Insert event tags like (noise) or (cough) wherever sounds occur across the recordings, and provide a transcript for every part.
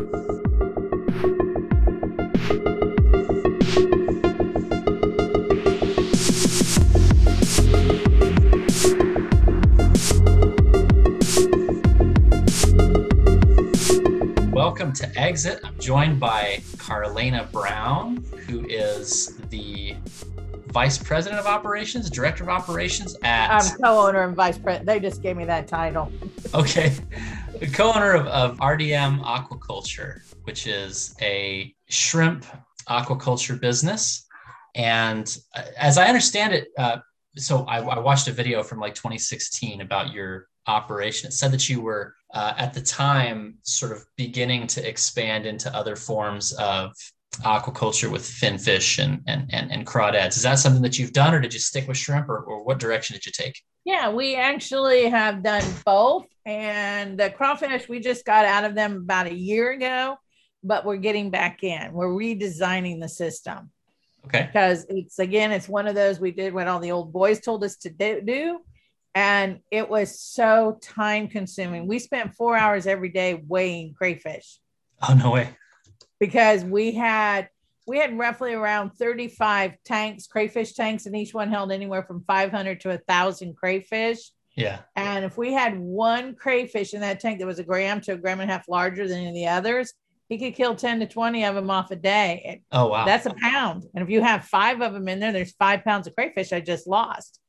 Welcome to Exit. I'm joined by Karlanea Brown, who is the Vice President of Operations, Director of Operations at. I'm co-owner and vice president. They just gave me that title. Okay. The (laughs) co-owner of, of RDM Aquaculture, which is a shrimp aquaculture business. And uh, as I understand it, uh, so I, I watched a video from like 2016 about your operation. It said that you were uh, at the time sort of beginning to expand into other forms of aquaculture with finfish and, and, and, and crawdads. Is that something that you've done or did you stick with shrimp or, or what direction did you take? Yeah, we actually have done both. And the crawfish, we just got out of them about a year ago, but we're getting back in. We're redesigning the system. Okay. Because it's again, it's one of those we did what all the old boys told us to do. And it was so time consuming. We spent four hours every day weighing crayfish. Oh, no way. Because we had we had roughly around 35 tanks, crayfish tanks, and each one held anywhere from 500 to a thousand crayfish. Yeah. And if we had one crayfish in that tank that was a gram to a gram and a half larger than any of the others, he could kill 10 to 20 of them off a day. Oh, wow. That's a pound. And if you have five of them in there, there's five pounds of crayfish I just lost.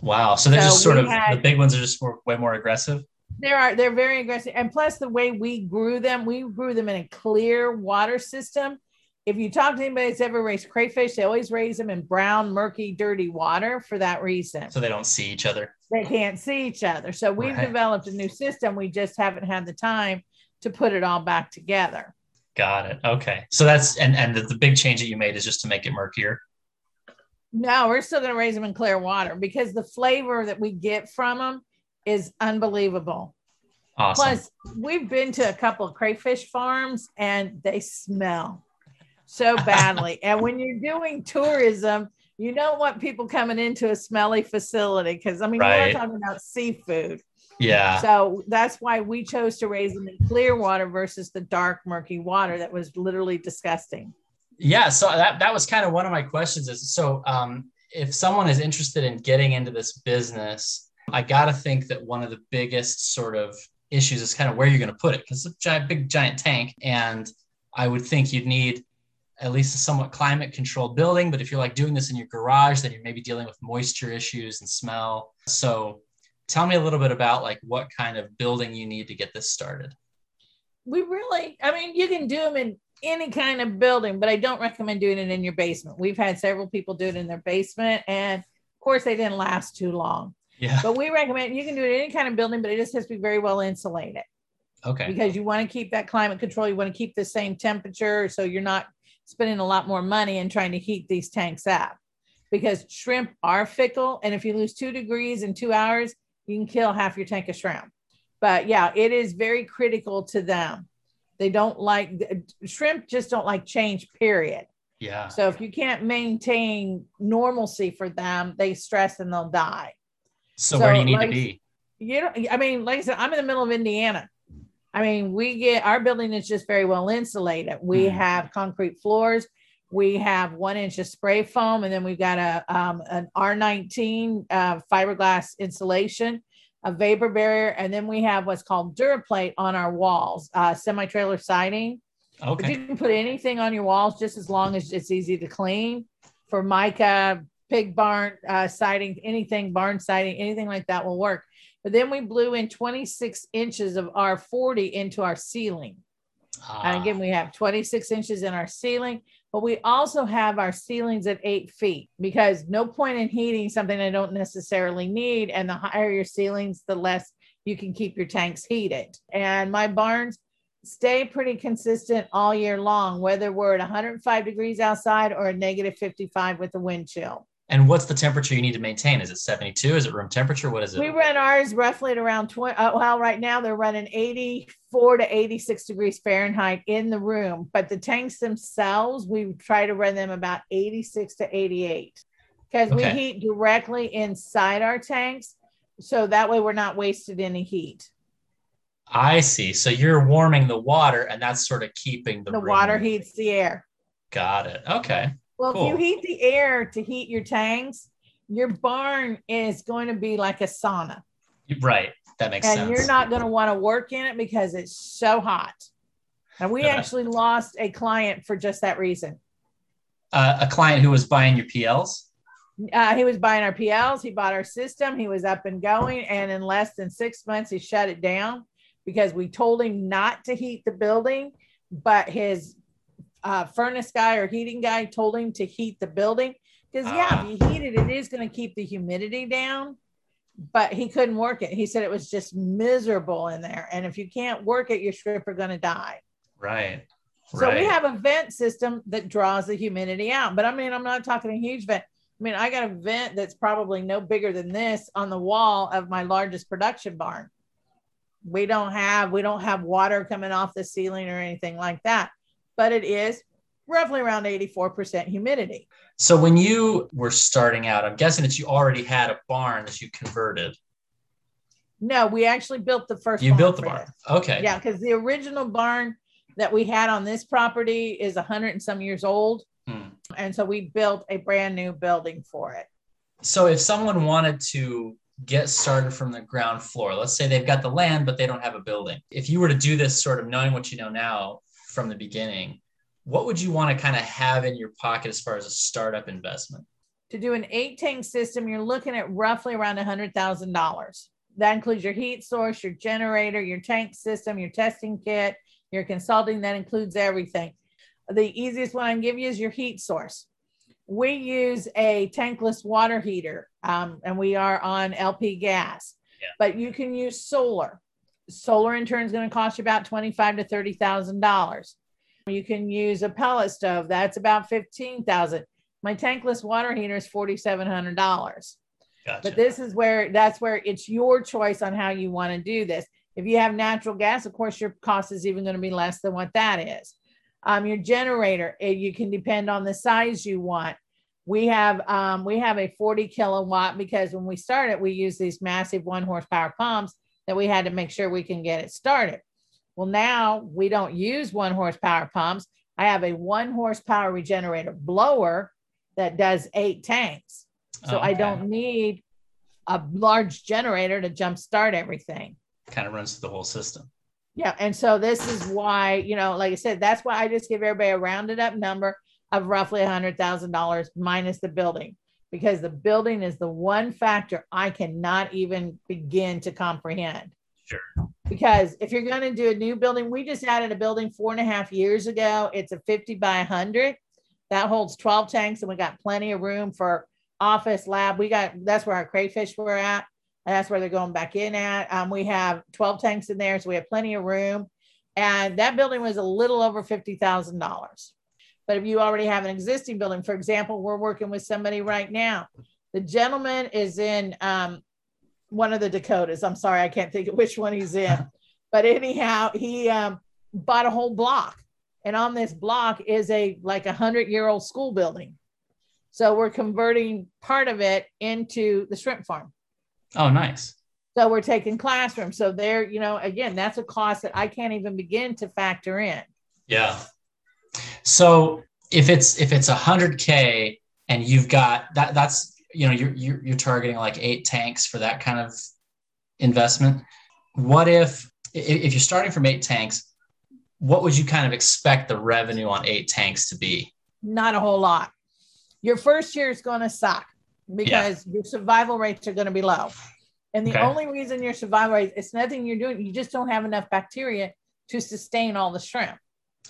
Wow. So they're So just sort of, had- the big ones are just more, way more aggressive. There are they're very aggressive. And plus the way we grew them, we grew them in a clear water system. If you talk to anybody that's ever raised crayfish, they always raise them in brown, murky, dirty water for that reason. So they don't see each other. they can't see each other. So we've Right. developed a new system. We just haven't had the time to put it all back together. Got it. Okay. So that's, and, and the, the big change that you made is just to make it murkier. No, we're still going to raise them in clear water because the flavor that we get from them is unbelievable. Awesome. Plus, we've been to a couple of crayfish farms and they smell so (laughs) badly. and when you're doing tourism, you don't want people coming into a smelly facility because I mean, Right. we're talking about seafood. yeah. So that's why we chose to raise them in clear water versus the dark, murky water that was literally disgusting. Yeah, so that that was kind of one of my questions. Is so um, if someone is interested in getting into this business, I got to think that one of the biggest sort of issues is kind of where you're going to put it because it's a giant, big giant tank, and I would think you'd need at least a somewhat climate controlled building. But if you're like doing this in your garage, then you're maybe dealing with moisture issues and smell. So tell me a little bit about like what kind of building you need to get this started. We really, I mean, you can do them in any kind of building, but I don't recommend doing it in your basement. We've had several people do it in their basement, and of course, they didn't last too long. Yeah. But we recommend you can do it in any kind of building, but it just has to be very well insulated Okay. because you want to keep that climate control. You want to keep the same temperature, so you're not spending a lot more money and trying to heat these tanks up. Because shrimp are fickle, and if you lose two degrees in two hours, you can kill half your tank of shrimp. But yeah, it is very critical to them. They don't like shrimp, just don't like change, period. Yeah. So if you can't maintain normalcy for them, they stress and they'll die. So, where do you need like- to be? You know, I mean, like I said, I'm in the middle of Indiana. I mean, we get our building is just very well insulated. We Mhm. have concrete floors. We have one inch of spray foam, and then we've got a um, an R19 uh, fiberglass insulation, a vapor barrier, and then we have what's called Duraplate on our walls, uh, semi trailer siding. But Okay. you can put anything on your walls just as long as it's easy to clean. Formica, pig barn uh, siding, anything, barn siding, anything like that will work. But then we blew in 26 inches of R40 into our ceiling. And Ah, again, we have 26 inches in our ceiling, but we also have our ceilings at eight feet because no point in heating something I don't necessarily need. And the higher your ceilings, the less you can keep your tanks heated. And my barns stay pretty consistent all year long, whether we're at 105 degrees outside or a negative 55 with the wind chill. And what's the temperature you need to maintain? Is it 72? Is it room temperature? What is it? We run ours roughly at around 20. Uh, well, right now they're running 84 to 86 degrees Fahrenheit in the room, but the tanks themselves, we try to run them about 86 to 88 because we heat directly inside our tanks. So that way we're not wasted any heat. I see. So you're warming the water, and that's sort of keeping the The water heats the air. Got it. Okay. Well, Cool. if you heat the air to heat your tanks, your barn is going to be like a sauna. Right. That makes and sense. you're not going to want to work in it because it's so hot. And we actually lost a client for just that reason. uh, a client who was buying your PLs. Uh, he was buying our PLs, he bought our system, he was up and going, and in less than six months, he shut it down because we told him not to heat the building, but his uh, furnace guy or heating guy told him to heat the building. Because, yeah, Ah. if you heat it, it is going to keep the humidity down. But he couldn't work it. He said it was just miserable in there. And if you can't work it, your shrimp are going to die. Right. So right. we have a vent system that draws the humidity out. But I mean, I'm not talking a huge vent. I mean, I got a vent that's probably no bigger than this on the wall of my largest production barn. We don't have we don't have water coming off the ceiling or anything like that. But it is roughly around 84% humidity. So when you were starting out, I'm guessing that you already had a barn that you converted. No, we actually built the first You built the barn. this. Okay. Yeah, because the original barn that we had on this property is 100 and some years old. Hmm. And so we built a brand new building for it. So if someone wanted to get started from the ground floor, let's say they've got the land, but they don't have a building. If you were to do this sort of knowing what you know now from the beginning, what would you want to kind of have in your pocket as far as a startup investment? to do an eight tank system, you're looking at roughly around $100,000. That includes your heat source, your generator, your tank system, your testing kit, your consulting. That includes everything. The easiest one I can give you is your heat source. We use a tankless water heater, um, and we are on LP gas, Yeah. but you can use solar. Solar in turn is going to cost you about twenty-five to thirty thousand dollars. You can use a pellet stove. That's about fifteen thousand. My tankless water heater is forty-seven hundred dollars. Gotcha. But this is where that's where it's your choice on how you want to do this. If you have natural gas, of course, your cost is even going to be less than what that is. Um, your generator, eh, you can depend on the size you want. We have um, we have a 40 kilowatt because when we started, we used these massive one horsepower pumps that we had to make sure we can get it started. Well, now we don't use one horsepower pumps. I have a one horsepower regenerator blower that does eight tanks. So I don't need a large generator to jumpstart everything. kind of runs through the whole system. Yeah. And so this is why, you know, like I said, that's why I just give everybody a rounded up number of roughly a hundred thousand dollars minus the building, because the building is the one factor I cannot even begin to comprehend. Sure. Because if you're going to do a new building, we just added a building four and a half years ago. It's a 50 by 100 that holds 12 tanks, and we got plenty of room for office lab. We got that's where our crayfish were at. And that's where they're going back in at. Um, we have 12 tanks in there, so we have plenty of room. And that building was a little over $50,000. But if you already have an existing building, for example, we're working with somebody right now. The gentleman is in um, one of the Dakotas. I'm sorry, I can't think of which one he's in. (laughs) But anyhow, he um, bought a whole block. And on this block is a like a hundred year old school building. So we're converting part of it into the shrimp farm. Oh, nice. So we're taking classrooms. So there, you know, again, that's a cost that I can't even begin to factor in. Yeah. So if it's if it's a hundred K and you've got that that's you know you're, you're you're targeting like eight tanks for that kind of investment. What if if you're starting from eight tanks, what would you kind of expect the revenue on eight tanks to be? Not a whole lot. Your first year is going to suck because your survival rates are going to be low. And the Okay. only reason your survival rate, it's nothing you're doing, you just don't have enough bacteria to sustain all the shrimp.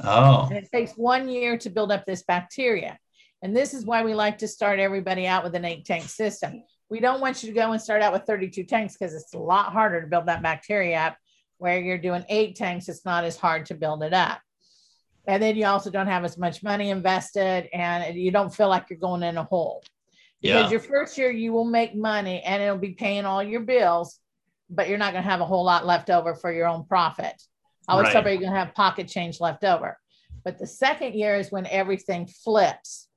Oh, And it takes one year to build up this bacteria. And this is why we like to start everybody out with an eight tank system. We don't want you to go and start out with 32 tanks because it's a lot harder to build that bacteria up. Where you're doing eight tanks, it's not as hard to build it up. And then you also don't have as much money invested and you don't feel like you're going in a hole. Because yeah. your first year you will make money and it'll be paying all your bills, but you're not going to have a whole lot left over for your own profit. I always tell Right. everybody you're going to have pocket change left over. But the second year is when everything flips.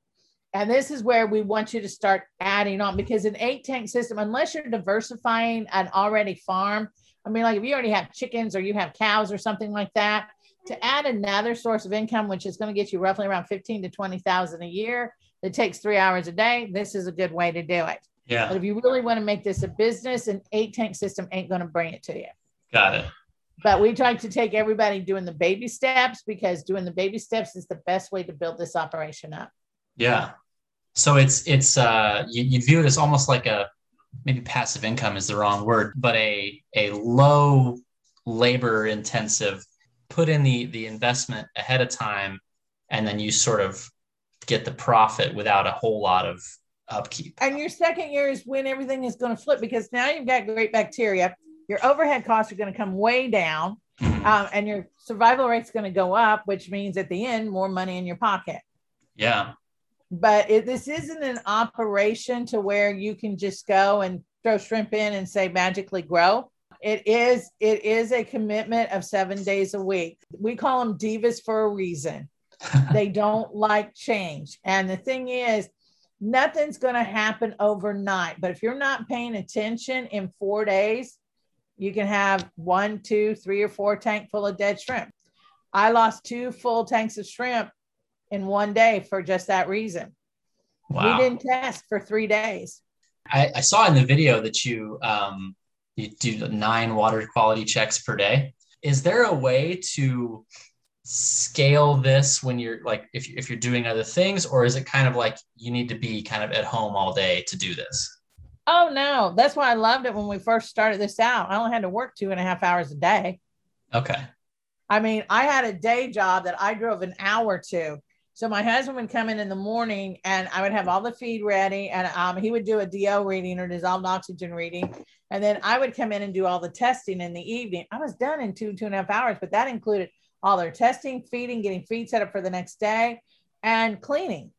And this is where we want you to start adding on because an eight tank system, unless you're diversifying an already farm, I mean, like if you already have chickens or you have cows or something like that, to add another source of income, which is going to get you roughly around 15 to 20,000 a year, that takes three hours a day, this is a good way to do it. Yeah. But if you really want to make this a business, an eight tank system ain't going to bring it to you. Got it. But we try to take everybody doing the baby steps because doing the baby steps is the best way to build this operation up. Yeah. So it's it's uh you, you view it as almost like a maybe passive income is the wrong word, but a a low labor intensive put in the the investment ahead of time and then you sort of get the profit without a whole lot of upkeep. And your second year is when everything is going to flip because now you've got great bacteria. Your overhead costs are going to come way down, (clears throat) um, and your survival rate's going to go up, which means at the end, more money in your pocket. Yeah. But it, this isn't an operation to where you can just go and throw shrimp in and say magically grow. It is it is a commitment of seven days a week. We call them divas for a reason. (laughs) they don't like change. And the thing is, nothing's going to happen overnight. But if you're not paying attention in four days, you can have one, two, three, or four tank full of dead shrimp. I lost two full tanks of shrimp in one day for just that reason. Wow. We didn't test for three days. I, I saw in the video that you um, you do nine water quality checks per day. Is there a way to scale this when you're like if, if you're doing other things, or is it kind of like you need to be kind of at home all day to do this? Oh no, that's why I loved it when we first started this out. I only had to work two and a half hours a day. Okay. I mean, I had a day job that I drove an hour to. So my husband would come in in the morning and I would have all the feed ready and um, he would do a DO reading or dissolved oxygen reading. And then I would come in and do all the testing in the evening. I was done in two, two and a half hours, but that included all their testing, feeding, getting feed set up for the next day and cleaning.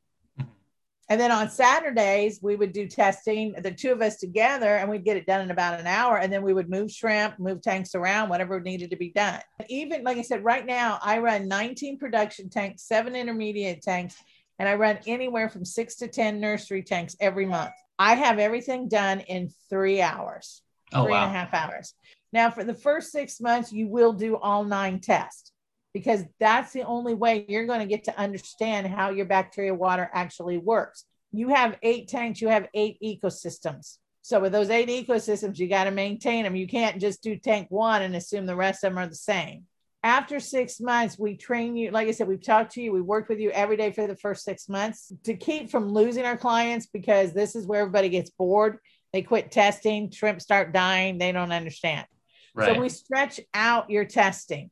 And then on Saturdays, we would do testing, the two of us together, and we'd get it done in about an hour. And then we would move shrimp, move tanks around, whatever needed to be done. Even like I said, right now, I run 19 production tanks, seven intermediate tanks, and I run anywhere from six to 10 nursery tanks every month. I have everything done in three hours, Oh three and a half hours. Now, for the first six months, you will do all nine tests because that's the only way you're going to get to understand how your bacteria water actually works. You have eight tanks, you have eight ecosystems. So, with those eight ecosystems, you got to maintain them. You can't just do tank one and assume the rest of them are the same. After six months, we train you. Like I said, we've talked to you, we worked with you every day for the first six months to keep from losing our clients because this is where everybody gets bored. They quit testing, shrimp start dying, they don't understand. Right. So we stretch out your testing.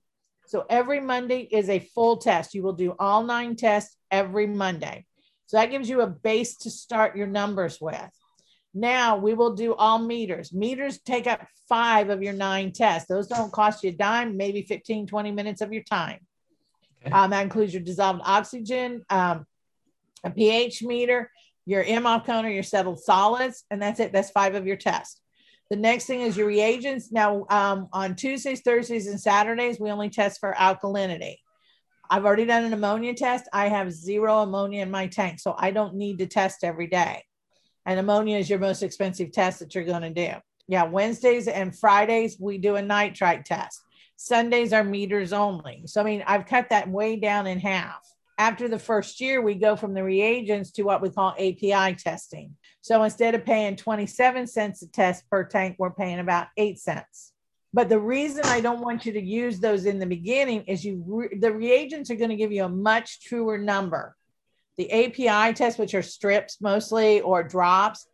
So every Monday is a full test. You will do all nine tests every Monday. So that gives you a base to start your numbers with. Now we will do all meters. Meters take up five of your nine tests. Those don't cost you a dime, maybe 15, 20 minutes of your time. Okay. Um, that includes your dissolved oxygen, um, a pH meter, your MOF counter, your settled solids, and that's it. That's five of your tests. The next thing is your reagents. Now, um, on Tuesdays, Thursdays, and Saturdays, we only test for alkalinity. I've already done an ammonia test. I have zero ammonia in my tank, so I don't need to test every day. And ammonia is your most expensive test that you're going to do. Yeah, Wednesdays and Fridays, we do a nitrite test. Sundays are meters only. So, I mean, I've cut that way down in half. After the first year, we go from the reagents to what we call API testing. So instead of paying 27 cents a test per tank, we're paying about eight cents. But the reason I don't want you to use those in the beginning is you re- the reagents are going to give you a much truer number. The API tests, which are strips mostly or drops,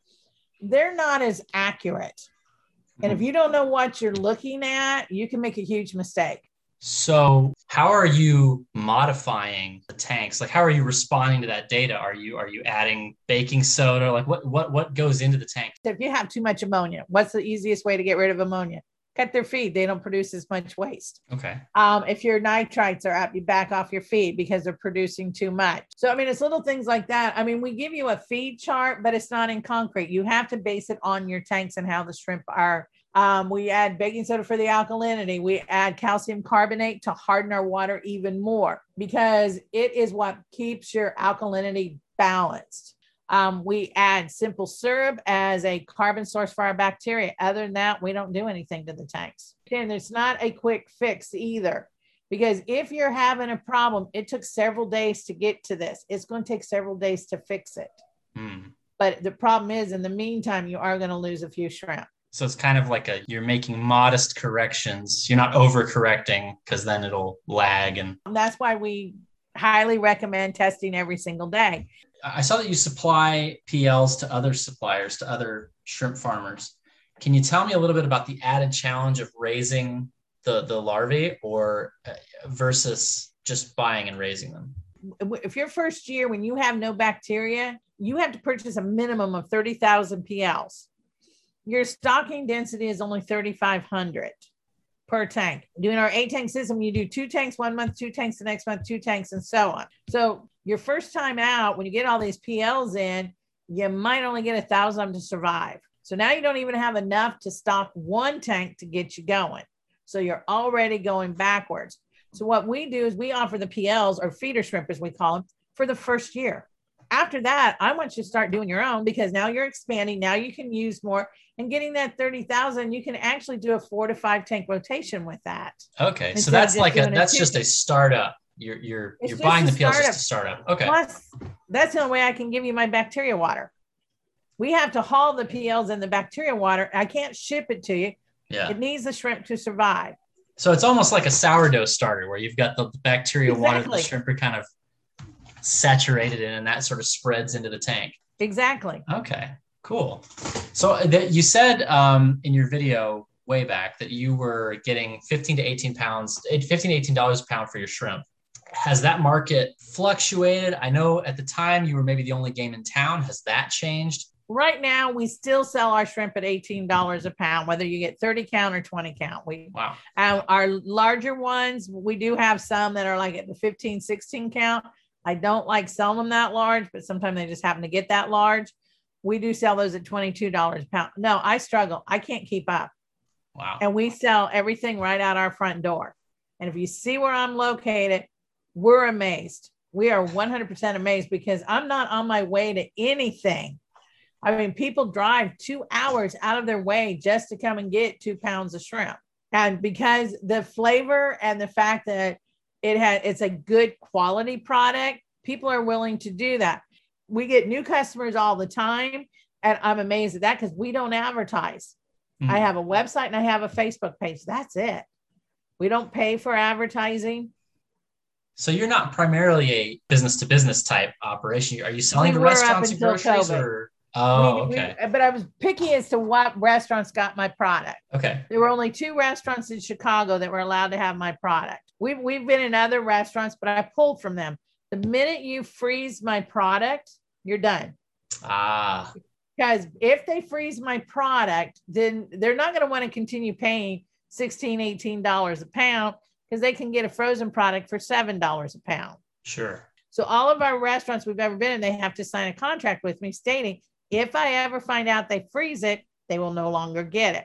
they're not as accurate. And if mm-hmm. you don't know what you're looking at, you can make a huge mistake. So, how are you modifying the tanks? Like, how are you responding to that data? Are you are you adding baking soda? Like, what what what goes into the tank? If you have too much ammonia, what's the easiest way to get rid of ammonia? Cut their feed. They don't produce as much waste. Okay. Um, if your nitrites are up, you back off your feed because they're producing too much. So, I mean, it's little things like that. I mean, we give you a feed chart, but it's not in concrete. You have to base it on your tanks and how the shrimp are. Um, we add baking soda for the alkalinity. We add calcium carbonate to harden our water even more because it is what keeps your alkalinity balanced. Um, we add simple syrup as a carbon source for our bacteria. Other than that, we don't do anything to the tanks. And it's not a quick fix either. Because if you're having a problem, it took several days to get to this. It's going to take several days to fix it. Hmm. But the problem is, in the meantime, you are going to lose a few shrimp. So it's kind of like a you're making modest corrections. You're not overcorrecting because then it'll lag. And That's why we highly recommend testing every single day. I saw that you supply PLs to other suppliers, to other shrimp farmers. Can you tell me a little bit about the added challenge of raising the the larvae or uh, versus just buying and raising them? If your first year, when you have no bacteria, you have to purchase a minimum of 30,000 PLs. Your stocking density is only 3,500 per tank. Doing our eight tank system, you do two tanks one month, two tanks the next month, two tanks, and so on. So your first time out, when you get all these PLs in, you might only get a thousand to survive. So now you don't even have enough to stock one tank to get you going. So you're already going backwards. So what we do is we offer the PLs or feeder shrimp, as we call them, for the first year. After that, I want you to start doing your own because now you're expanding. Now you can use more and getting that 30,000, you can actually do a four to five tank rotation with that. Okay. Instead So that's like a doing a that's just a startup. You're you're It's you're buying the PLs just to start up. Okay. Plus, that's the only way I can give you my bacteria water. We have to haul the PLs and the bacteria water. I can't ship it to you. Yeah. It needs the shrimp to survive. So it's almost like a sourdough starter where you've got the bacteria water that the shrimp are kind of saturated in, and that sort of spreads into the tank. Exactly. Okay, cool. So uh, that you said um, in your video way back that you were getting 15 to 18 pounds, eh, 15 to 18 dollars a pound for your shrimp. Has that market fluctuated? I know at the time you were maybe the only game in town. Has that changed? Right now, we still sell our shrimp at $18 a pound, whether you get 30 count or 20 count. We Wow. Uh, our larger ones, we do have some that are like at the 15, 16 count. I don't like selling them that large, but sometimes they just happen to get that large. We do sell those at $22 a pound. No, I struggle. I can't keep up. Wow. And we sell everything right out our front door. And if you see where I'm located, we're amazed. We are 100% amazed because I'm not on my way to anything. I mean, people drive two hours out of their way just to come and get two pounds of shrimp. And because the flavor and the fact that it had it's a good quality product, people are willing to do that. We get new customers all the time. And I'm amazed at that because we don't advertise. Mhm. I have a website and I have a Facebook page. That's it. We don't pay for advertising. So you're not primarily a business to business type operation. Are you selling We to restaurants and groceries COVID. or? Oh, We- we- okay. but I was picky as to what restaurants got my product. Okay. There were only two restaurants in Chicago that were allowed to have my product. We've, we've been in other restaurants, but I pulled from them. The minute you freeze my product, you're done. Ah, Because if they freeze my product, then they're not going to want to continue paying $16, $18 a pound because they can get a frozen product for $7 a pound. sure. So all of our restaurants we've ever been in, they have to sign a contract with me stating if I ever find out they freeze it, they will no longer get it.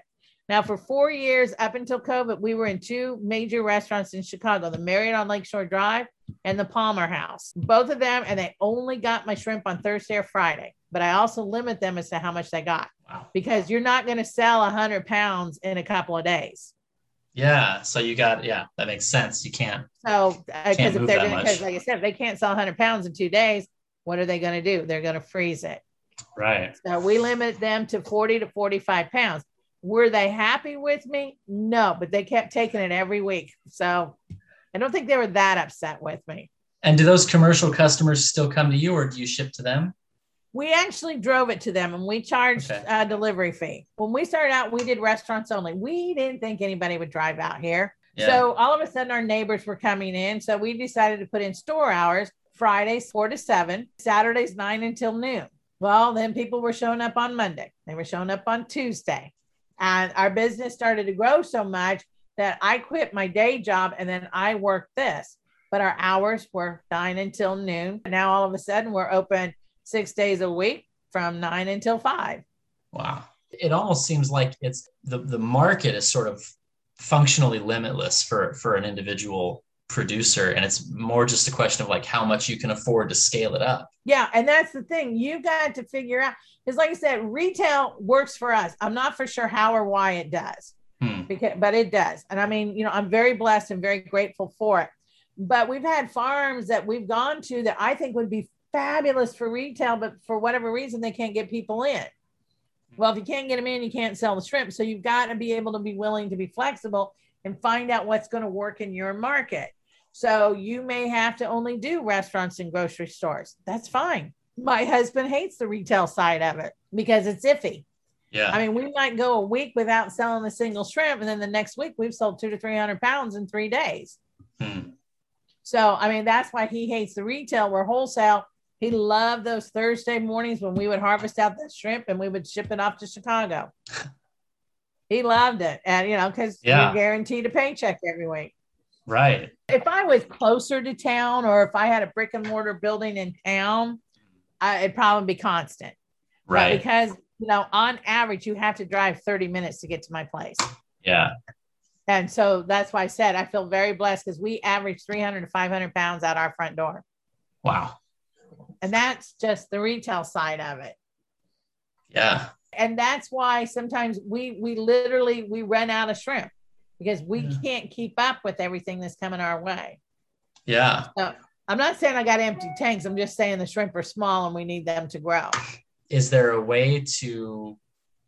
Now, for four years up until COVID, we were in two major restaurants in Chicago: the Marriott on Lakeshore Drive and the Palmer House. Both of them, and they only got my shrimp on Thursday or Friday. But I also limit them as to how much they got Wow. because you're not going to sell a hundred pounds in a couple of days. Yeah. So you got yeah, that makes sense. You can't. So, uh, because if they're that going much. because like I said, if they can't sell 100 pounds in two days, what are they going to do? They're going to freeze it. Right. So we limit them to 40 to 45 pounds. Were they happy with me? No, but they kept taking it every week. So I don't think they were that upset with me. And do those commercial customers still come to you, or do you ship to them? We actually drove it to them and we charged Okay. a delivery fee. When we started out, we did restaurants only. We didn't think anybody would drive out here. Yeah. So all of a sudden, our neighbors were coming in. So we decided to put in store hours Fridays, four to seven, Saturdays, nine until noon. Well, then people were showing up on Monday, they were showing up on Tuesday. And our business started to grow so much that I quit my day job and then I worked this. But our hours were nine until noon. Now all of a sudden, we're open six days a week from nine until five. Wow. It almost seems like it's the, the market is sort of functionally limitless for, for an individual producer and it's more just a question of like how much you can afford to scale it up yeah and that's the thing you've got to figure out because like i said retail works for us i'm not for sure how or why it does hmm. because but it does and i mean you know i'm very blessed and very grateful for it but we've had farms that we've gone to that i think would be fabulous for retail but for whatever reason they can't get people in well if you can't get them in you can't sell the shrimp so you've got to be able to be willing to be flexible and find out what's going to work in your market so you may have to only do restaurants and grocery stores. That's fine. My husband hates the retail side of it because it's iffy. Yeah. I mean, we might go a week without selling a single shrimp, and then the next week we've sold two to 300 pounds in three days. Hmm. So, I mean, that's why he hates the retail where wholesale. He loved those Thursday mornings when we would harvest out the shrimp and we would ship it off to Chicago. (laughs) he loved it. And, you know, because yeah. you're guaranteed a paycheck every week. Right. If I was closer to town or if I had a brick and mortar building in town, I, it'd probably be constant. Right. But because, you know, on average, you have to drive 30 minutes to get to my place. Yeah. And so that's why I said I feel very blessed because we average 300 to 500 pounds out our front door. Wow. And that's just the retail side of it. Yeah. And that's why sometimes we we literally we run out of shrimp because we yeah. can't keep up with everything that's coming our way. Yeah. So I'm not saying I got empty tanks. I'm just saying the shrimp are small and we need them to grow. Is there a way to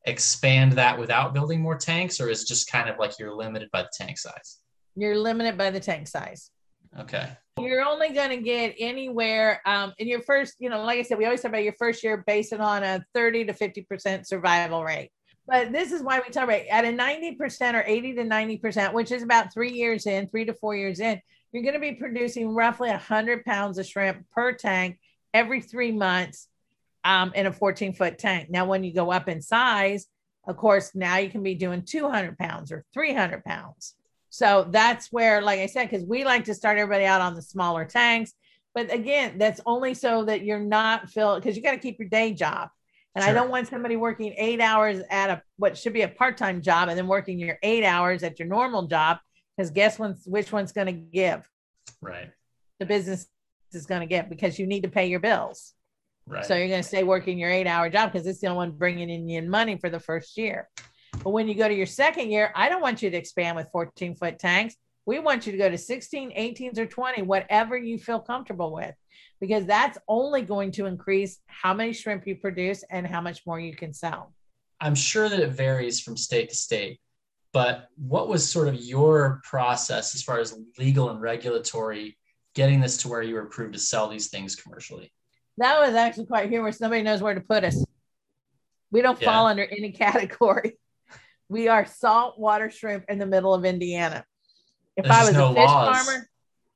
expand that without building more tanks, or is just kind of like you're limited by the tank size? You're limited by the tank size. Okay. You're only going to get anywhere um, in your first, you know, like I said, we always talk about your first year based on a 30 to 50% survival rate. But this is why we talk about at a 90% or 80 to 90%, which is about three years in, three to four years in, you're going to be producing roughly 100 pounds of shrimp per tank every three months um, in a 14 foot tank. Now, when you go up in size, of course, now you can be doing 200 pounds or 300 pounds. So that's where, like I said, because we like to start everybody out on the smaller tanks. But again, that's only so that you're not filled because you got to keep your day job. And sure. I don't want somebody working eight hours at a what should be a part-time job and then working your eight hours at your normal job because guess when's, which one's going to give? Right. The business is going to give because you need to pay your bills. Right. So you're going to stay working your eight-hour job because it's the only one bringing in you money for the first year. But when you go to your second year, I don't want you to expand with 14 foot tanks. We want you to go to 16, 18s, or 20, whatever you feel comfortable with because that's only going to increase how many shrimp you produce and how much more you can sell. I'm sure that it varies from state to state, but what was sort of your process as far as legal and regulatory getting this to where you were approved to sell these things commercially? That was actually quite humorous. Nobody knows where to put us. We don't yeah. fall under any (laughs) category. We are saltwater shrimp in the middle of Indiana. If There's I was no a fish laws. farmer,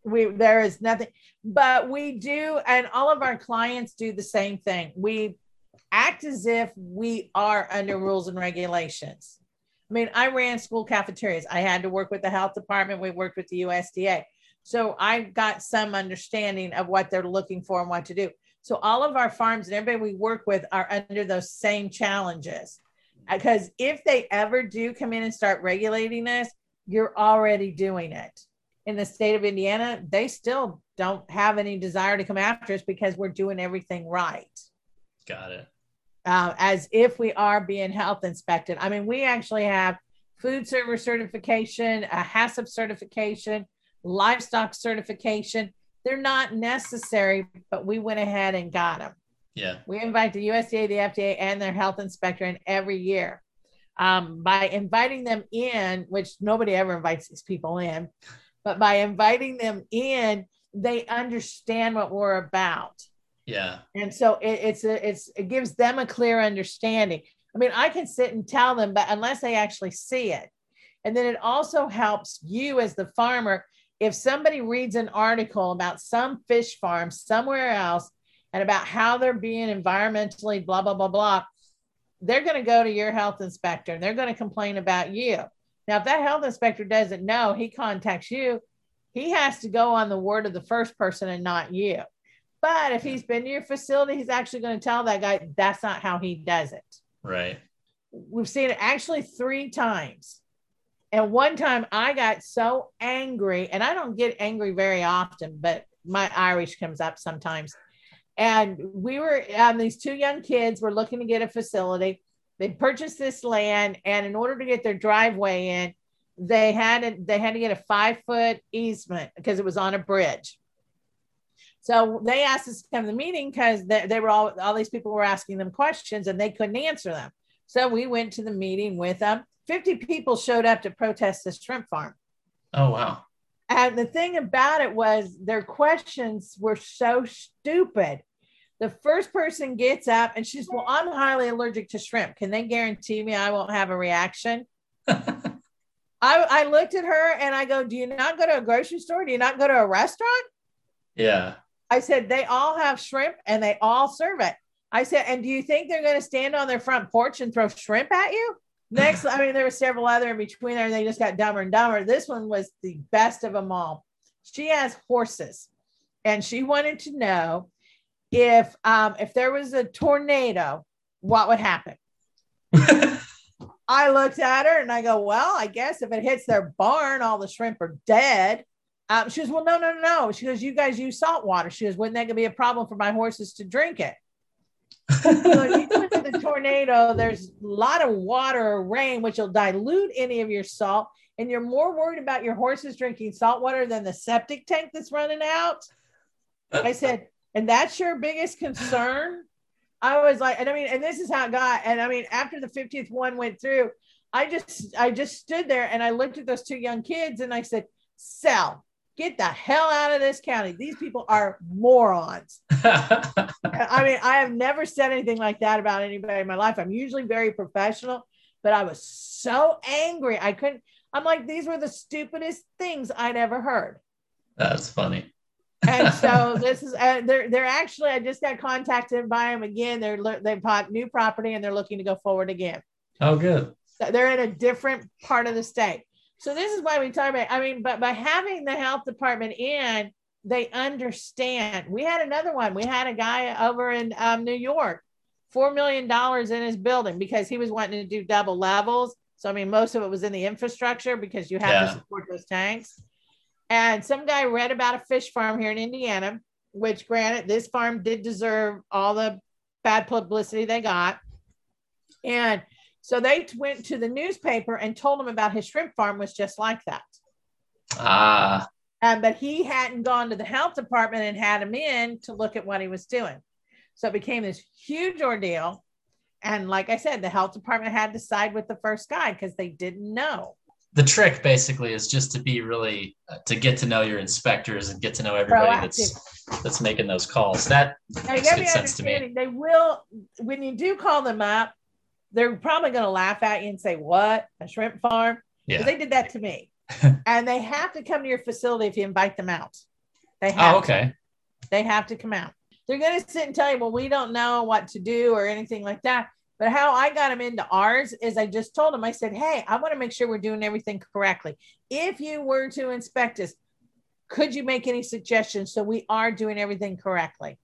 we there is nothing but we do and all of our clients do the same thing we act as if we are under rules and regulations i mean i ran school cafeterias i had to work with the health department we worked with the usda so i got some understanding of what they're looking for and what to do so all of our farms and everybody we work with are under those same challenges because if they ever do come in and start regulating us you're already doing it in the state of Indiana, they still don't have any desire to come after us because we're doing everything right. Got it. Uh, as if we are being health inspected. I mean, we actually have food server certification, a HACCP certification, livestock certification. They're not necessary, but we went ahead and got them. Yeah. We invite the USDA, the FDA, and their health inspector in every year. Um, by inviting them in, which nobody ever invites these people in, but by inviting them in, they understand what we're about. Yeah. And so it, it's a, it's it gives them a clear understanding. I mean, I can sit and tell them, but unless they actually see it. And then it also helps you as the farmer if somebody reads an article about some fish farm somewhere else and about how they're being environmentally blah blah blah blah they're going to go to your health inspector and they're going to complain about you now, if that health inspector doesn't know, he contacts you, he has to go on the word of the first person and not you. But if he's been to your facility, he's actually going to tell that guy that's not how he does it. Right. We've seen it actually three times. And one time I got so angry, and I don't get angry very often, but my Irish comes up sometimes. And we were, um, these two young kids were looking to get a facility. They purchased this land, and in order to get their driveway in, they had to, they had to get a five foot easement because it was on a bridge. So they asked us to come to the meeting because they, they were all all these people were asking them questions and they couldn't answer them. So we went to the meeting with them. 50 people showed up to protest the shrimp farm. Oh wow. And the thing about it was their questions were so stupid. The first person gets up and she's, Well, I'm highly allergic to shrimp. Can they guarantee me I won't have a reaction? (laughs) I, I looked at her and I go, Do you not go to a grocery store? Do you not go to a restaurant? Yeah. I said, They all have shrimp and they all serve it. I said, And do you think they're going to stand on their front porch and throw shrimp at you? Next, I mean, there were several other in between there and they just got dumber and dumber. This one was the best of them all. She has horses and she wanted to know if um, if there was a tornado, what would happen? (laughs) I looked at her and I go, Well, I guess if it hits their barn, all the shrimp are dead. Um, she goes, Well, no, no, no, no. She goes, You guys use salt water. She goes, Wouldn't that be a problem for my horses to drink it? So if you at the tornado, there's a lot of water or rain, which will dilute any of your salt. And you're more worried about your horses drinking salt water than the septic tank that's running out. Uh, I said, and that's your biggest concern. I was like, and I mean, and this is how it got. And I mean, after the 50th one went through, I just I just stood there and I looked at those two young kids and I said, Sell, get the hell out of this county. These people are morons. (laughs) I mean, I have never said anything like that about anybody in my life. I'm usually very professional, but I was so angry. I couldn't, I'm like, these were the stupidest things I'd ever heard. That's funny. and so (laughs) this is uh, they're they're actually I just got contacted by them again. They're they bought new property and they're looking to go forward again. Oh, good. They're in a different part of the state. So this is why we talk about. I mean, but by having the health department in, they understand. We had another one. We had a guy over in um, New York, four million dollars in his building because he was wanting to do double levels. So I mean, most of it was in the infrastructure because you have yeah. to support those tanks. And some guy read about a fish farm here in Indiana, which granted, this farm did deserve all the bad publicity they got. And so they went to the newspaper and told him about his shrimp farm was just like that. Ah. And but he hadn't gone to the health department and had him in to look at what he was doing. So it became this huge ordeal. And like I said, the health department had to side with the first guy because they didn't know the trick basically is just to be really uh, to get to know your inspectors and get to know everybody Proactive. that's that's making those calls. That now, makes good sense to me. They will when you do call them up, they're probably going to laugh at you and say, "What a shrimp farm?" Yeah, they did that to me, (laughs) and they have to come to your facility if you invite them out. They oh, have. Oh, okay. To. They have to come out. They're going to sit and tell you, "Well, we don't know what to do" or anything like that. But how I got them into ours is I just told them, I said, Hey, I want to make sure we're doing everything correctly. If you were to inspect us, could you make any suggestions so we are doing everything correctly?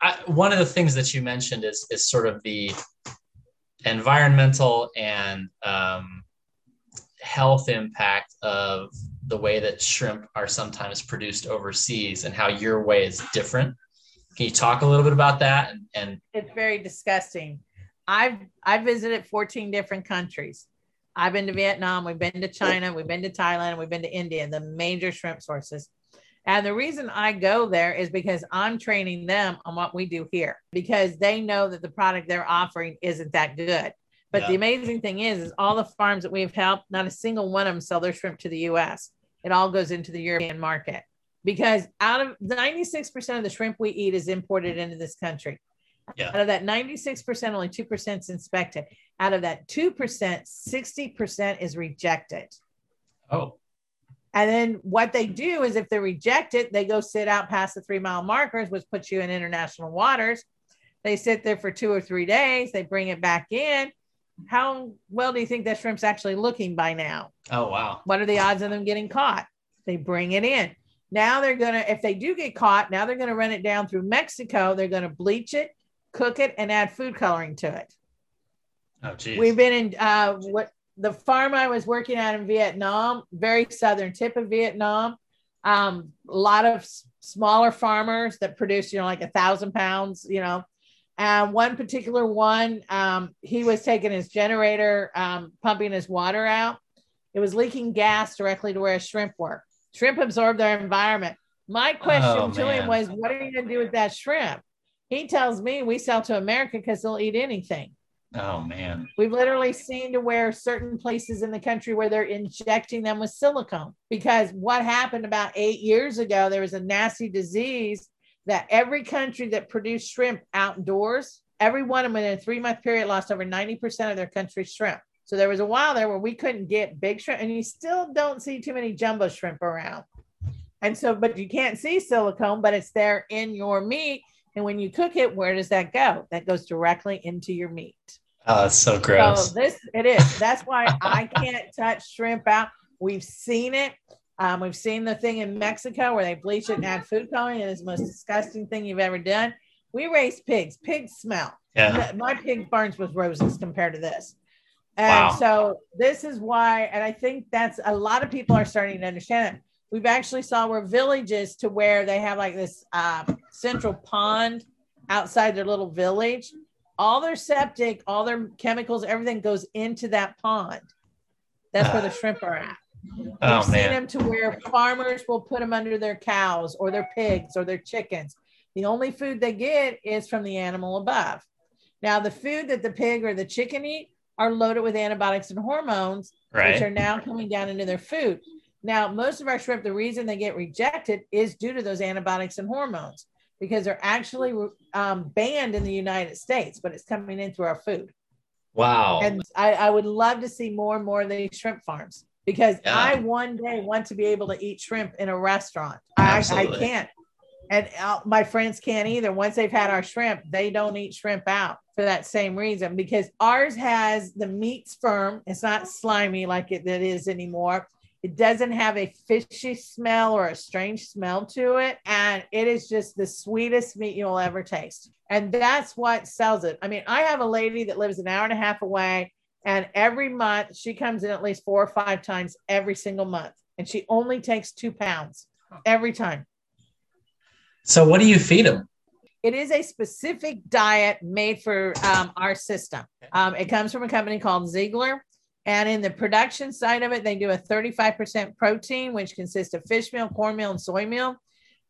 I, one of the things that you mentioned is is sort of the environmental and um, health impact of the way that shrimp are sometimes produced overseas and how your way is different. Can you talk a little bit about that? And, and it's very disgusting. I've I've visited 14 different countries. I've been to Vietnam, we've been to China, we've been to Thailand, we've been to India, the major shrimp sources. And the reason I go there is because I'm training them on what we do here because they know that the product they're offering isn't that good. But yeah. the amazing thing is, is all the farms that we've helped, not a single one of them sell their shrimp to the US. It all goes into the European market because out of 96% of the shrimp we eat is imported into this country. Yeah. Out of that 96%, only 2% is inspected. Out of that 2%, 60% is rejected. Oh. And then what they do is if they reject it, they go sit out past the three mile markers, which puts you in international waters. They sit there for two or three days. They bring it back in. How well do you think that shrimp's actually looking by now? Oh, wow. What are the odds of them getting caught? They bring it in. Now they're going to, if they do get caught, now they're going to run it down through Mexico. They're going to bleach it cook it, and add food coloring to it. Oh, geez. We've been in uh, what the farm I was working at in Vietnam, very southern tip of Vietnam, um, a lot of s- smaller farmers that produce, you know, like a thousand pounds, you know. And one particular one, um, he was taking his generator, um, pumping his water out. It was leaking gas directly to where his shrimp were. Shrimp absorb their environment. My question Oh, to him was, What are you going to do with that shrimp? He tells me we sell to America because they'll eat anything. Oh man. We've literally seen to where certain places in the country where they're injecting them with silicone because what happened about eight years ago, there was a nasty disease that every country that produced shrimp outdoors, every one of them in a three month period lost over 90% of their country's shrimp. So there was a while there where we couldn't get big shrimp, and you still don't see too many jumbo shrimp around. And so, but you can't see silicone, but it's there in your meat. And when you cook it, where does that go? That goes directly into your meat. Oh, that's so gross. So this it is. That's why I can't touch shrimp out. We've seen it. Um, we've seen the thing in Mexico where they bleach it and add food coloring, and it's the most disgusting thing you've ever done. We raise pigs. Pigs smell. yeah. My pig burns with roses compared to this. And Wow. so this is why, and I think that's a lot of people are starting to understand it. We've actually saw where villages to where they have like this uh, central pond outside their little village. All their septic, all their chemicals, everything goes into that pond. That's where the (sighs) shrimp are at. Oh We've seen man. them to where farmers will put them under their cows or their pigs or their chickens. The only food they get is from the animal above. Now, the food that the pig or the chicken eat are loaded with antibiotics and hormones, which are now coming down into their food. Now, most of our shrimp, the reason they get rejected is due to those antibiotics and hormones because they're actually um, banned in the United States, but it's coming in through our food. Wow. And I, I would love to see more and more of these shrimp farms because Yeah. I one day want to be able to eat shrimp in a restaurant. I, I can't. And uh, my friends can't either. Once they've had our shrimp, they don't eat shrimp out for that same reason because ours has the meat's firm. It's not slimy like it, it is anymore. It doesn't have a fishy smell or a strange smell to it. And it is just the sweetest meat you'll ever taste. And that's what sells it. I mean, I have a lady that lives an hour and a half away, and every month she comes in at least four or five times every single month. And she only takes two pounds every time. so what do you feed them? It is a specific diet made for um, our system. Um, it comes from a company called Zeigler. And in the production side of it, they do a 35% protein, which consists of fish meal, cornmeal, and soy meal.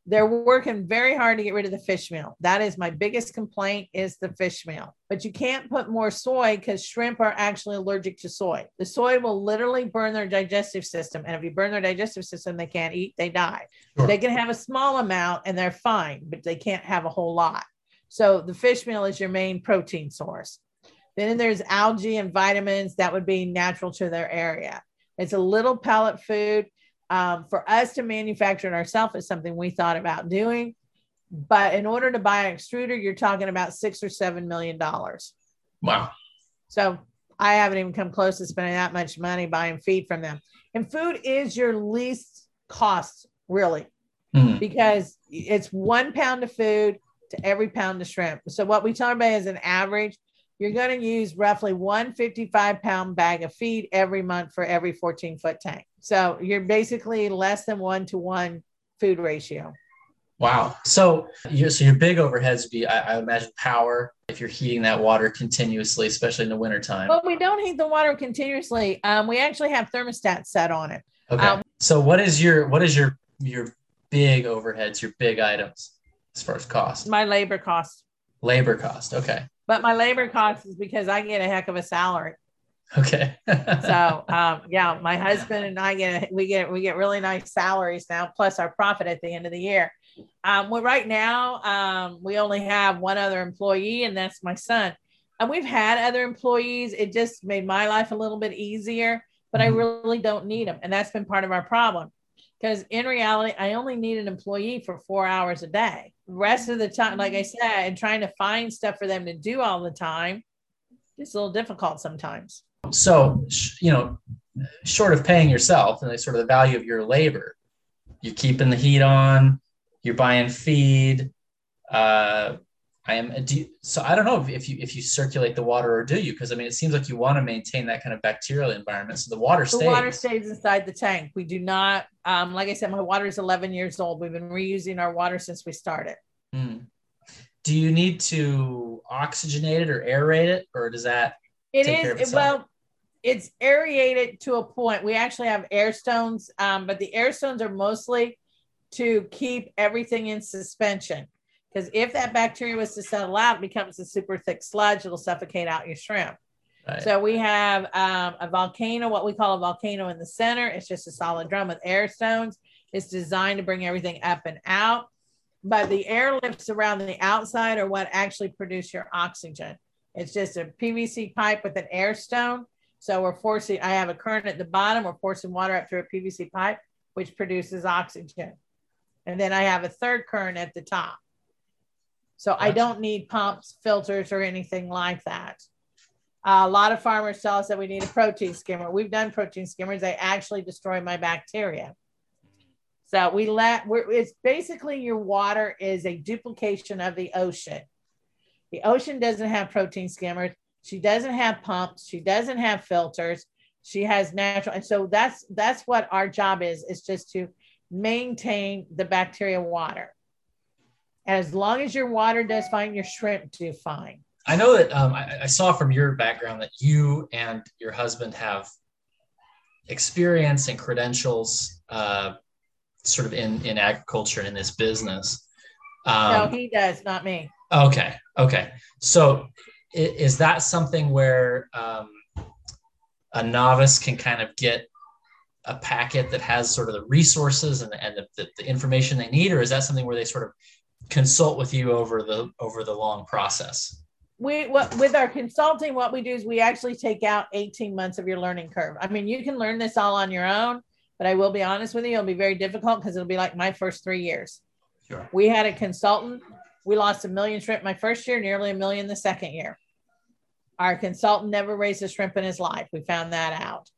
They're working very hard to get rid of the fish meal. That is my biggest complaint is the fish meal. But you can't put more soy because shrimp are actually allergic to soy. The soy will literally burn their digestive system. And if you burn their digestive system, they can't eat, they die. Sure. They can have a small amount and they're fine, but they can't have a whole lot. So the fish meal is your main protein source. Then there's algae and vitamins that would be natural to their area. It's a little pellet food. Um, for us to manufacture it ourselves is something we thought about doing. But in order to buy an extruder, you're talking about six or seven million dollars. Wow. So I haven't even come close to spending that much money buying feed from them. And food is your least cost, really Hmm. because it's one pound of food to every pound of shrimp. So what we talk about is an average. You're going to use roughly one 55 pound bag of feed every month for every 14 foot tank. So you're basically less than one to one food ratio. Wow. So your so your big overheads be, I, I imagine, power. If you're heating that water continuously, especially in the wintertime. But we don't heat the water continuously. Um, we actually have thermostats set on it. Okay. um, so what is your what is your your big overheads, your big items as far as cost? My labor cost, Labor cost. Okay. But my labor cost is because I get a heck of a salary. Okay. So (laughs) um, yeah, my husband and I get we get we get really nice salaries now, plus our profit at the end of the year. Um, well, right now um, we only have one other employee, and that's my son. And we've had other employees. It just made my life a little bit easier, but Mhm. I really don't need them, and that's been part of our problem. Because in reality, I only need an employee for four hours a day. Rest of the time, like I said, and trying to find stuff for them to do all the time, it's a little difficult sometimes. so you know, short of paying yourself and sort of the value of your labor, you're keeping the heat on, you're buying feed. Uh, I am. Do you, so I don't know if you if you circulate the water or do you? Because I mean, it seems like you want to maintain that kind of bacterial environment, so the water stays. The water stays inside the tank. We do not. Um, like I said, my water is 11 years old. We've been reusing our water since we started. Mm. Do you need to oxygenate it or aerate it, or does that? It is well. It's aerated to a point. We actually have air stones, um, but the air stones are mostly to keep everything in suspension. Because if that bacteria was to settle out, it becomes a super thick sludge. It'll suffocate out your shrimp. Right. So we have um, a volcano, what we call a volcano in the center. It's just a solid drum with air stones. It's designed to bring everything up and out. But the air lifts around the outside are what actually produce your oxygen. It's just a PVC pipe with an air stone. So we're forcing, I have a current at the bottom. We're forcing water up through a PVC pipe, which produces oxygen. And then I have a third current at the top. So gotcha. I don't need pumps, filters, or anything like that. Uh, a lot of farmers tell us that we need a protein skimmer. We've done protein skimmers. They actually destroy my bacteria. So we let, we're, it's basically your water is a duplication of the ocean. The ocean doesn't have protein skimmers. She doesn't have pumps. She doesn't have filters. She has natural. And so that's, that's what our job is, is just to maintain the bacteria water. As long as your water does fine, your shrimp do fine. I know that um, I, I, saw from your background that you and your husband have experience and credentials uh, sort of in, in agriculture and in this business. Um, no, he does, not me. Okay. Okay. So is that something where um, a novice can kind of get a packet that has sort of the resources and, and the, the, the information they need, or is that something where they sort of consult with you over the over the long process. We what with our consulting what we do is we actually take out 18 months of your learning curve. I mean you can learn this all on your own but i will be honest with you it'll be very difficult because it'll be like my first three years. Sure. We had a consultant we lost a million shrimp my first year nearly a million the second year. Our consultant never raised a shrimp in his life. We found that out.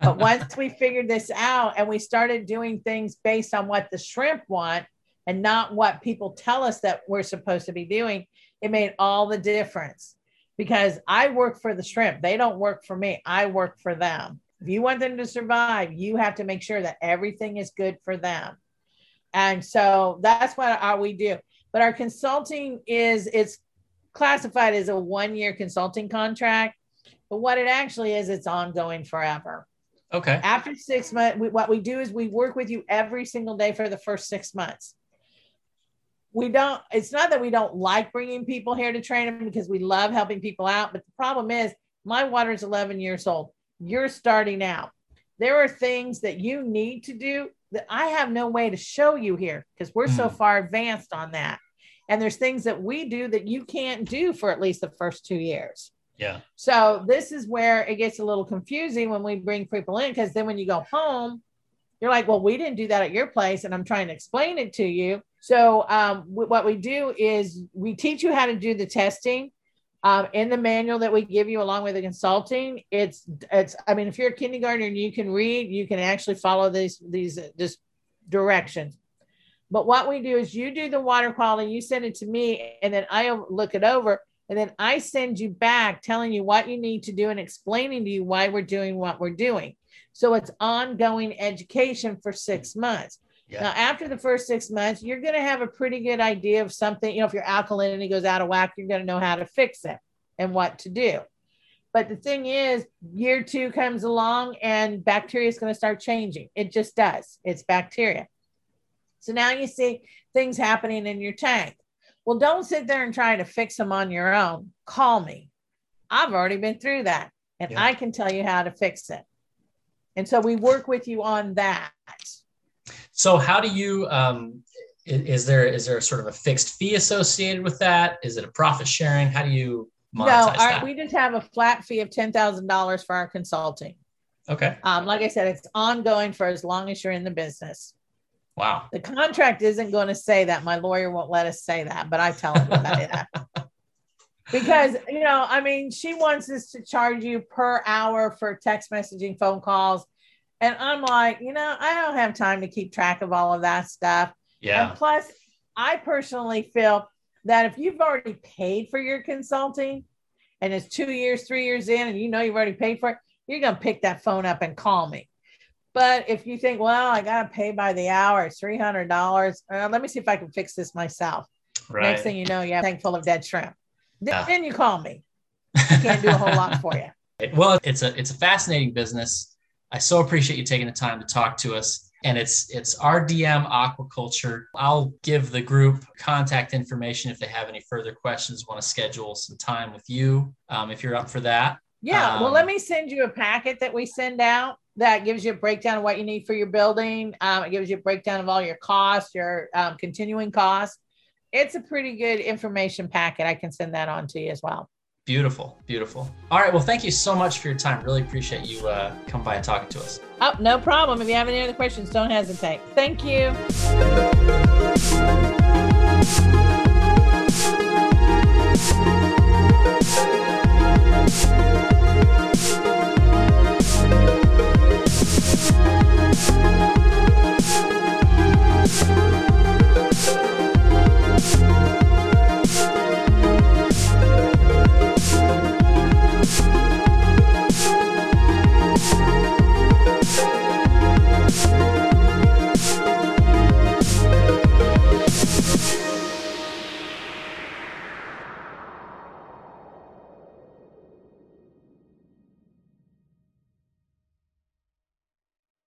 But once we figured this out and we started doing things based on what the shrimp want and not what people tell us that we're supposed to be doing, it made all the difference because I work for the shrimp. They don't work for me. I work for them. If you want them to survive, you have to make sure that everything is good for them. And so that's what we do. But our consulting is it's classified as a one year consulting contract. But what it actually is, it's ongoing forever. Okay. After six months, we, what we do is we work with you every single day for the first six months we don't it's not that we don't like bringing people here to train them because we love helping people out but the problem is my water is 11 years old. You're starting out. There are things that you need to do that i have no way to show you here because we're mm. so far advanced on that. And there's things that we do that you can't do for at least the first two years. Yeah. So this is where it gets a little confusing when we bring people in because then when you go home you're like well we didn't do that at your place and i'm trying to explain it to you so um, w- what we do is we teach you how to do the testing. Um, in the manual that we give you along with the consulting, it's it's. I mean, if you're a kindergartner and you can read, you can actually follow these these just directions. But what we do is you do the water quality, you send it to me, and then I look it over, and then I send you back telling you what you need to do and explaining to you why we're doing what we're doing. So it's ongoing education for six months. Yeah. Now, after the first six months, you're going to have a pretty good idea of something. You know, if your alkalinity goes out of whack, you're going to know how to fix it and what to do. But the thing is, year two comes along and bacteria is going to start changing. It just does. It's bacteria. So now you see things happening in your tank. Well, don't sit there and try to fix them on your own. Call me. I've already been through that and yeah. I can tell you how to fix it. And so we work with you on that. So how do you um, is there is there sort of a fixed fee associated with that? Is it a profit sharing? How do you monetize no, our, that? we just have a flat fee of ten thousand dollars for our consulting. Okay. Um, like I said, it's ongoing for as long as you're in the business. Wow. The contract isn't going to say that. My lawyer won't let us say that, but I tell everybody that. (laughs) Because, you know, I mean, she wants us to charge you per hour for text messaging, phone calls, and I'm like, you know, I don't have time to keep track of all of that stuff. Yeah. And plus, I personally feel that if you've already paid for your consulting and it's two years, three years in, and you know you've already paid for it, you're going to pick that phone up and call me. But if you think, well, I got to pay by the hour, it's $300, uh, let me see if I can fix this myself. Right. Next thing you know, you have a tank full of dead shrimp. Yeah. Then you call me. I (laughs) can't do a whole lot for you. Well, it's a it's a fascinating business. I so appreciate you taking the time to talk to us. And it's it's RDM Aquaculture. I'll give the group contact information if they have any further questions, want to schedule some time with you, um, if you're up for that. Yeah. Um, well, let me send you a packet that we send out that gives you a breakdown of what you need for your building. Um, it gives you a breakdown of all your costs, your um, continuing costs. It's a pretty good information packet. I can send that on to you as well. Beautiful, beautiful. All right. Well, thank you so much for your time. Really appreciate you uh, come by and talking to us. Oh, no problem. If you have any other questions, don't hesitate. Thank you. Thank you.